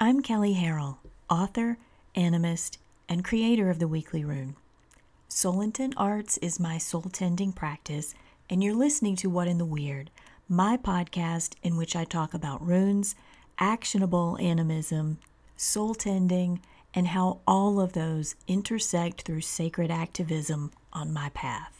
I'm Kelley Harrell, author, animist, and creator of the Weekly Rune. Soul Intent Arts is my soul tending practice, and you're listening to What in the Weird, my podcast in which I talk about runes, actionable animism, soul tending, and how all of those intersect through sacred activism on my path.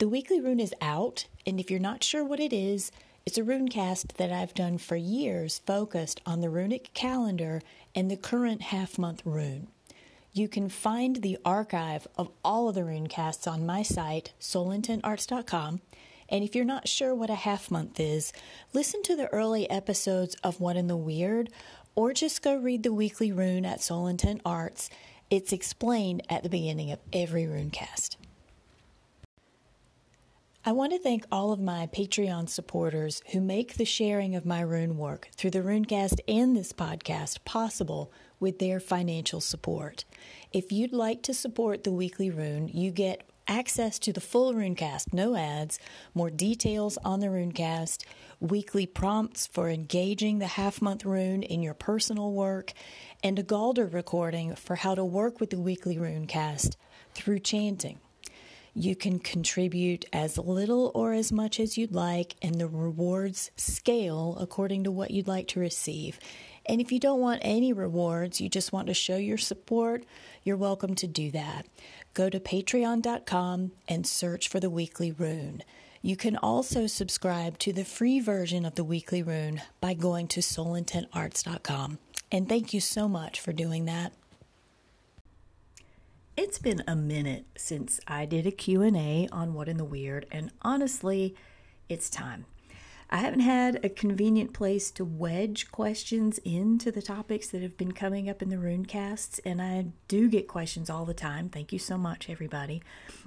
The weekly rune is out, and if you're not sure what it is, it's a rune cast that I've done for years focused on the runic calendar and the current half month rune. You can find the archive of all of the rune casts on my site, soulintentarts.com. And if you're not sure what a half month is, listen to the early episodes of What in the Weird, or just go read the weekly rune at Soul Intent Arts. It's explained at the beginning of every rune cast. I want to thank all of my Patreon supporters who make the sharing of my rune work through the Runecast and this podcast possible with their financial support. If you'd like to support the weekly rune, you get access to the full Runecast, no ads, more details on the Runecast, weekly prompts for engaging the half month rune in your personal work, and a galdr recording for how to work with the weekly Runecast through chanting. You can contribute as little or as much as you'd like, and the rewards scale according to what you'd like to receive. And if you don't want any rewards, you just want to show your support, you're welcome to do that. Go to patreon.com and search for the weekly rune. You can also subscribe to the free version of the weekly rune by going to soulintentarts.com. And thank you so much for doing that. It's been a minute since I did a Q&A on What in the Weird and honestly, it's time. I haven't had a convenient place to wedge questions into the topics that have been coming up in the runecasts, and I do get questions all the time. Thank you so much, everybody.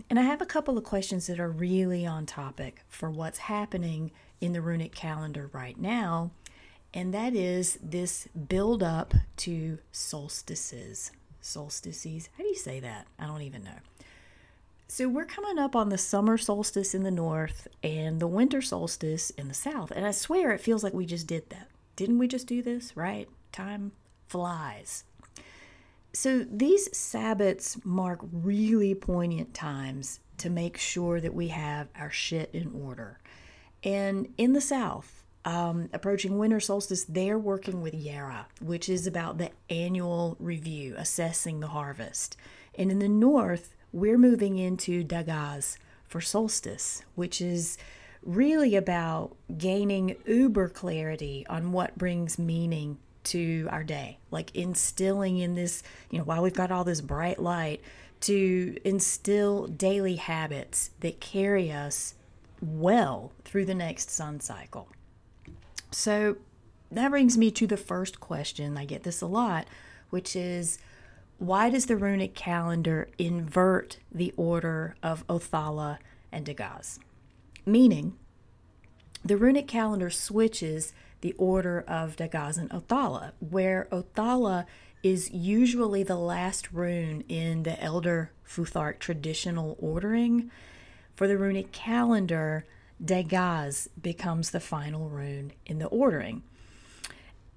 And I have a couple of questions that are really on topic for what's happening in the runic calendar right now, and that is this build up to solstices solstices. How do you say that? I don't even know. So we're coming up on the summer solstice in the north and the winter solstice in the south. And I swear it feels like we just did that. Didn't we just do this, right? Time flies. So these Sabbats mark really poignant times to make sure that we have our shit in order. And in the south, um, approaching winter solstice, they're working with Jera, which is about the annual review, assessing the harvest. And in the north, we're moving into Dagaz for solstice, which is really about gaining uber clarity on what brings meaning to our day, like instilling in this, you know, while we've got all this bright light, to instill daily habits that carry us well through the next sun cycle. So that brings me to the first question. I get this a lot, which is why does the runic calendar invert the order of Othala and Dagaz? Meaning, the runic calendar switches the order of Dagaz and Othala, where Othala is usually the last rune in the Elder Futhark traditional ordering. For the runic calendar, Dagaz becomes the final rune in the ordering.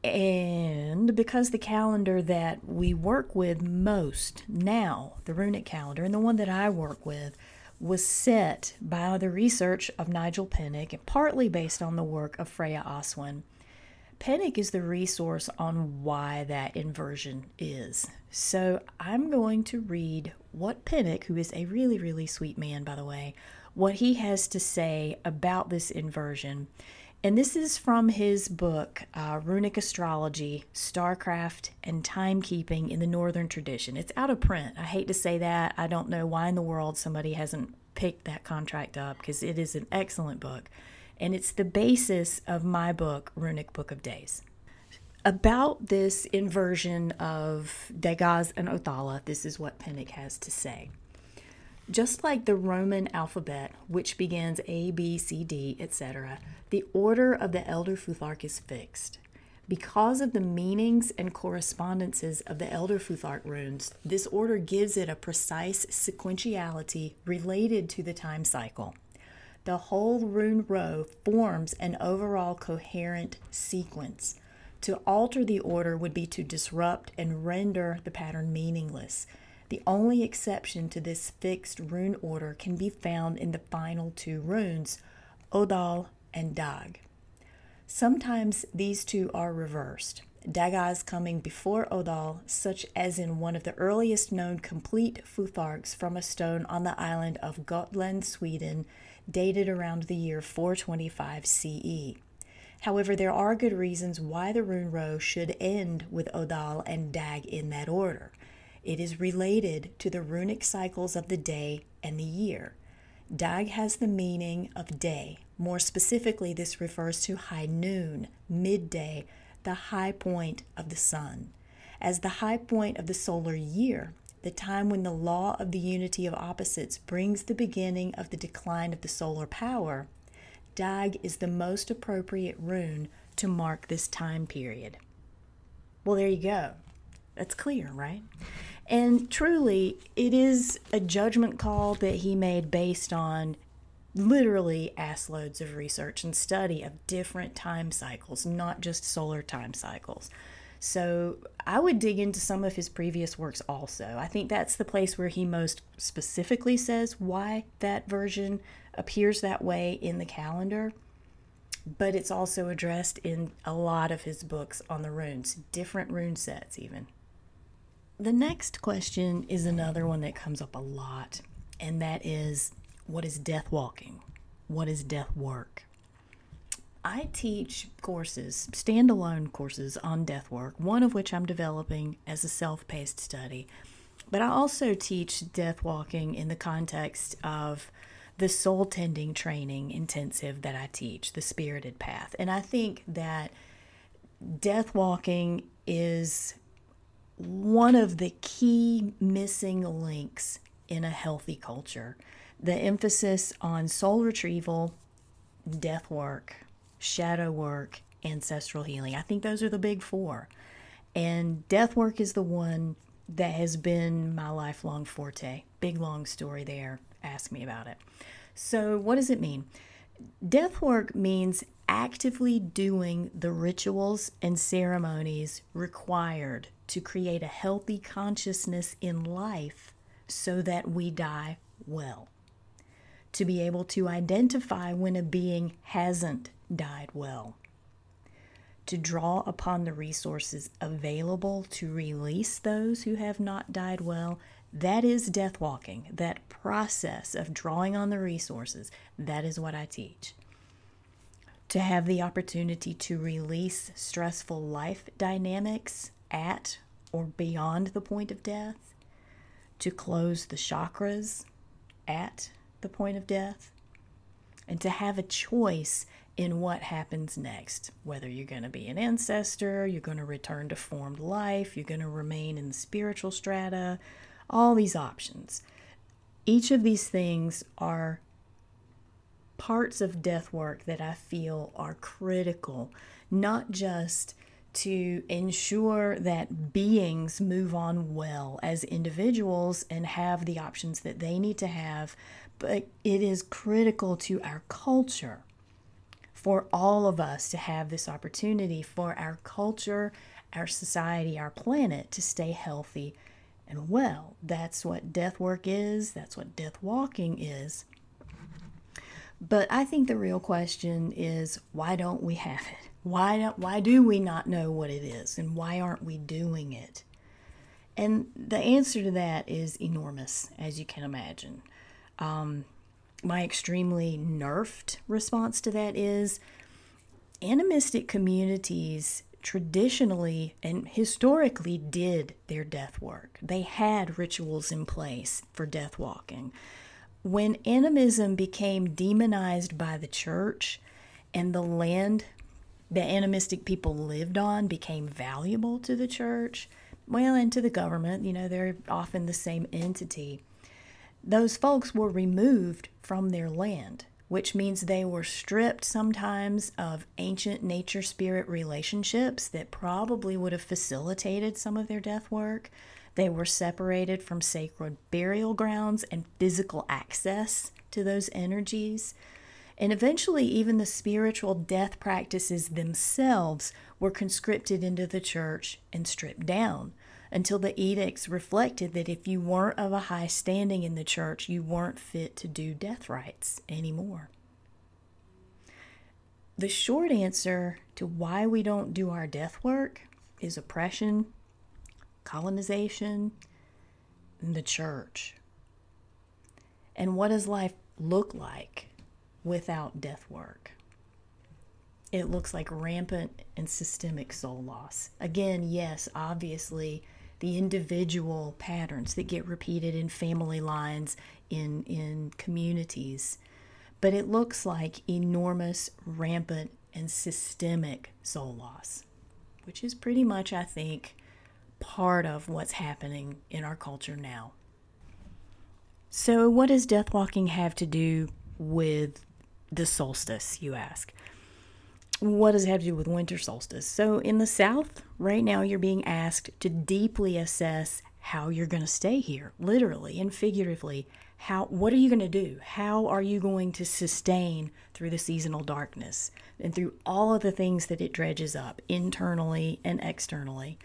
And because the calendar that we work with most now, the runic calendar, and the one that I work with, was set by the research of Nigel Pennick and partly based on the work of Freya Aswynn. Pennick is the resource on why that inversion is. So I'm going to read what Pennick, who is a really, really sweet man, by the way, what he has to say about this inversion. And this is from his book, uh, Runic Astrology, Starcraft, and Timekeeping in the Northern Tradition. It's out of print. I hate to say that. I don't know why in the world somebody hasn't picked that contract up because it is an excellent book. And it's the basis of my book, Runic Book of Days. About this inversion of Dagaz and Othala, this is what Pennick has to say. Just like the Roman alphabet, which begins A, B, C, D, etc., the order of the Elder Futhark is fixed. Because of the meanings and correspondences of the Elder Futhark runes, this order gives it a precise sequentiality related to the time cycle. The whole rune row forms an overall coherent sequence. To alter the order would be to disrupt and render the pattern meaningless. The only exception to this fixed rune order can be found in the final two runes, Odal and Dag. Sometimes these two are reversed. Dagaz coming before Odal, such as in one of the earliest known complete Futharks from a stone on the island of Gotland, Sweden, dated around the year 425 CE. However, there are good reasons why the rune row should end with Odal and Dag in that order. It is related to the runic cycles of the day and the year. Dag has the meaning of day. More specifically, this refers to high noon, midday, the high point of the sun. As the high point of the solar year, the time when the law of the unity of opposites brings the beginning of the decline of the solar power, Dag is the most appropriate rune to mark this time period. Well, there you go. That's clear, right? And truly, it is a judgment call that he made based on literally ass loads of research and study of different time cycles, not just solar time cycles. So I would dig into some of his previous works also. I think that's the place where he most specifically says why that version appears that way in the calendar. But it's also addressed in a lot of his books on the runes, different rune sets, even. The next question is another one that comes up a lot, and that is what is death walking? What is death work? I teach courses, standalone courses on death work, one of which I'm developing as a self paced study. But I also teach death walking in the context of the soul tending training intensive that I teach, the spirited path. And I think that death walking is one of the key missing links in a healthy culture. The emphasis on soul retrieval, death work, shadow work, ancestral healing. I think those are the big four. And death work is the one that has been my lifelong forte. Big long story there. Ask me about it. So, what does it mean? Death work means actively doing the rituals and ceremonies required to create a healthy consciousness in life so that we die well. To be able to identify when a being hasn't died well. To draw upon the resources available to release those who have not died well. That is death walking. That process of drawing on the resources. That is what I teach to have the opportunity to release stressful life dynamics at or beyond the point of death, to close the chakras at the point of death, and to have a choice in what happens next. Whether you're going to be an ancestor, you're going to return to formed life, you're going to remain in the spiritual strata, all these options. Each of these things are parts of death work that I feel are critical, not just to ensure that beings move on well as individuals and have the options that they need to have, but it is critical to our culture for all of us to have this opportunity for our culture, our society, our planet to stay healthy and well. That's what death work is, that's what death walking is. But I think the real question is why don't we have it? Why don't, why do we not know what it is and why aren't we doing it? And the answer to that is enormous, as you can imagine. Um, my extremely nerfed response to that is animistic communities traditionally and historically did their death work. They had rituals in place for death walking. When animism became demonized by the church and the land that animistic people lived on became valuable to the church, well, and to the government, you know, they're often the same entity. Those folks were removed from their land. which means they were stripped sometimes of ancient nature spirit relationships that probably would have facilitated some of their death work. They were separated from sacred burial grounds and physical access to those energies. And eventually, even the spiritual death practices themselves were conscripted into the church and stripped down until the edicts reflected that if you weren't of a high standing in the church, you weren't fit to do death rites anymore. The short answer to why we don't do our death work is oppression, colonization, and the church. And what does life look like without death work? It looks like rampant and systemic soul loss. Again, yes, obviously, the individual patterns that get repeated in family lines, in, in communities. But it looks like enormous, rampant, and systemic soul loss, which is pretty much, I think, part of what's happening in our culture now. So, what does death walking have to do with the solstice, you ask? what does it have to do with winter solstice? So, in the South, right now, you're being asked to deeply assess how you're going to stay here, literally and figuratively. How, what are you going to do? How are you going to sustain through the seasonal darkness and through all of the things that it dredges up internally and externally?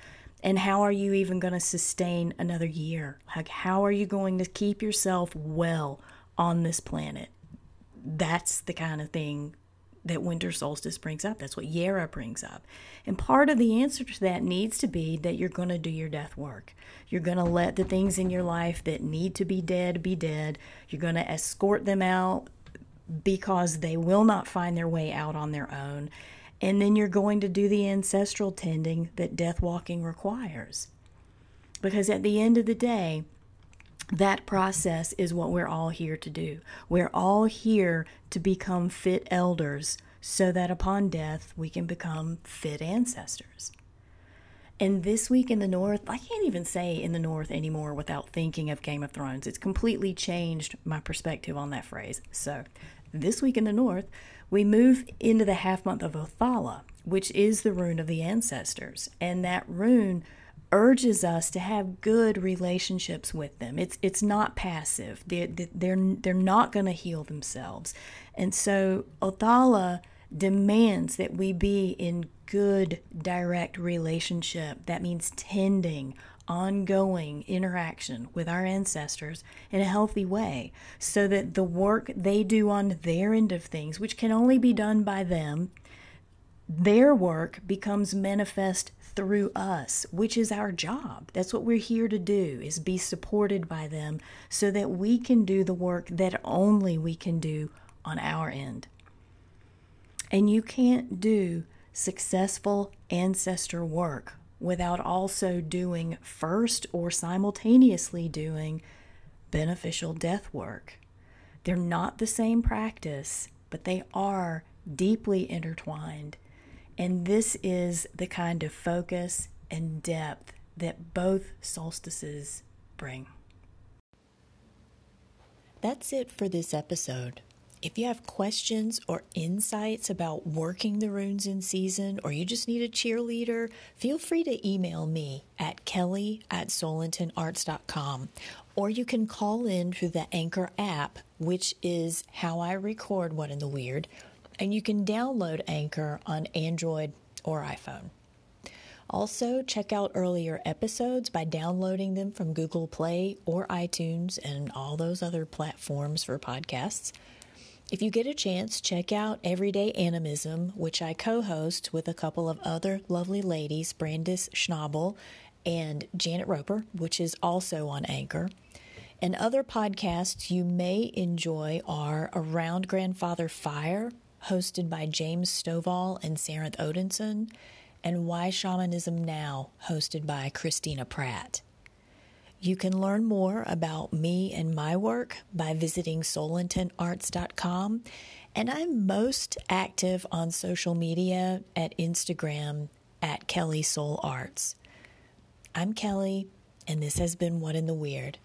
And how are you even going to sustain another year? Like, how are you going to keep yourself well on this planet? That's the kind of thing that winter solstice brings up. That's what Jera brings up. And part of the answer to that needs to be that you're going to do your death work. You're going to let the things in your life that need to be dead be dead. You're going to escort them out because they will not find their way out on their own. And then you're going to do the ancestral tending that death walking requires. Because at the end of the day, that process is what we're all here to do. We're all here to become fit elders so that upon death we can become fit ancestors. And this week in the North, I can't even say in the North anymore without thinking of Game of Thrones. It's completely changed my perspective on that phrase. So, this week in the North, we move into the half month of Othala, which is the rune of the ancestors. And that rune urges us to have good relationships with them. It's it's not passive. They're they're they're not going to heal themselves, and so Othala demands that we be in good direct relationship. That means tending, ongoing interaction with our ancestors in a healthy way, so that the work they do on their end of things, which can only be done by them, their work becomes manifest through us, which is our job. That's what we're here to do is be supported by them so that we can do the work that only we can do on our end. And you can't do successful ancestor work without also doing first or simultaneously doing beneficial death work. They're not the same practice, but they are deeply intertwined and this is the kind of focus and depth that both solstices bring. That's it for this episode. If you have questions or insights about working the runes in season, or you just need a cheerleader, feel free to email me at kelly at soulintentarts.com. Or you can call in through the Anchor app, which is how I record What in the Weird, and you can download Anchor on Android or iPhone. Also, check out earlier episodes by downloading them from Google Play or iTunes and all those other platforms for podcasts. If you get a chance, check out Everyday Animism, which I co host with a couple of other lovely ladies, Brandis Schnabel and Janet Roper, which is also on Anchor. And other podcasts you may enjoy are Around Grandfather Fire, hosted by James Stovall and Sarenth Odinsson, and Why Shamanism Now, hosted by Christina Pratt. You can learn more about me and my work by visiting soulintentarts.com. And I'm most active on social media at Instagram at Kelly Soul Arts. I'm Kelley, and this has been What in the Weird.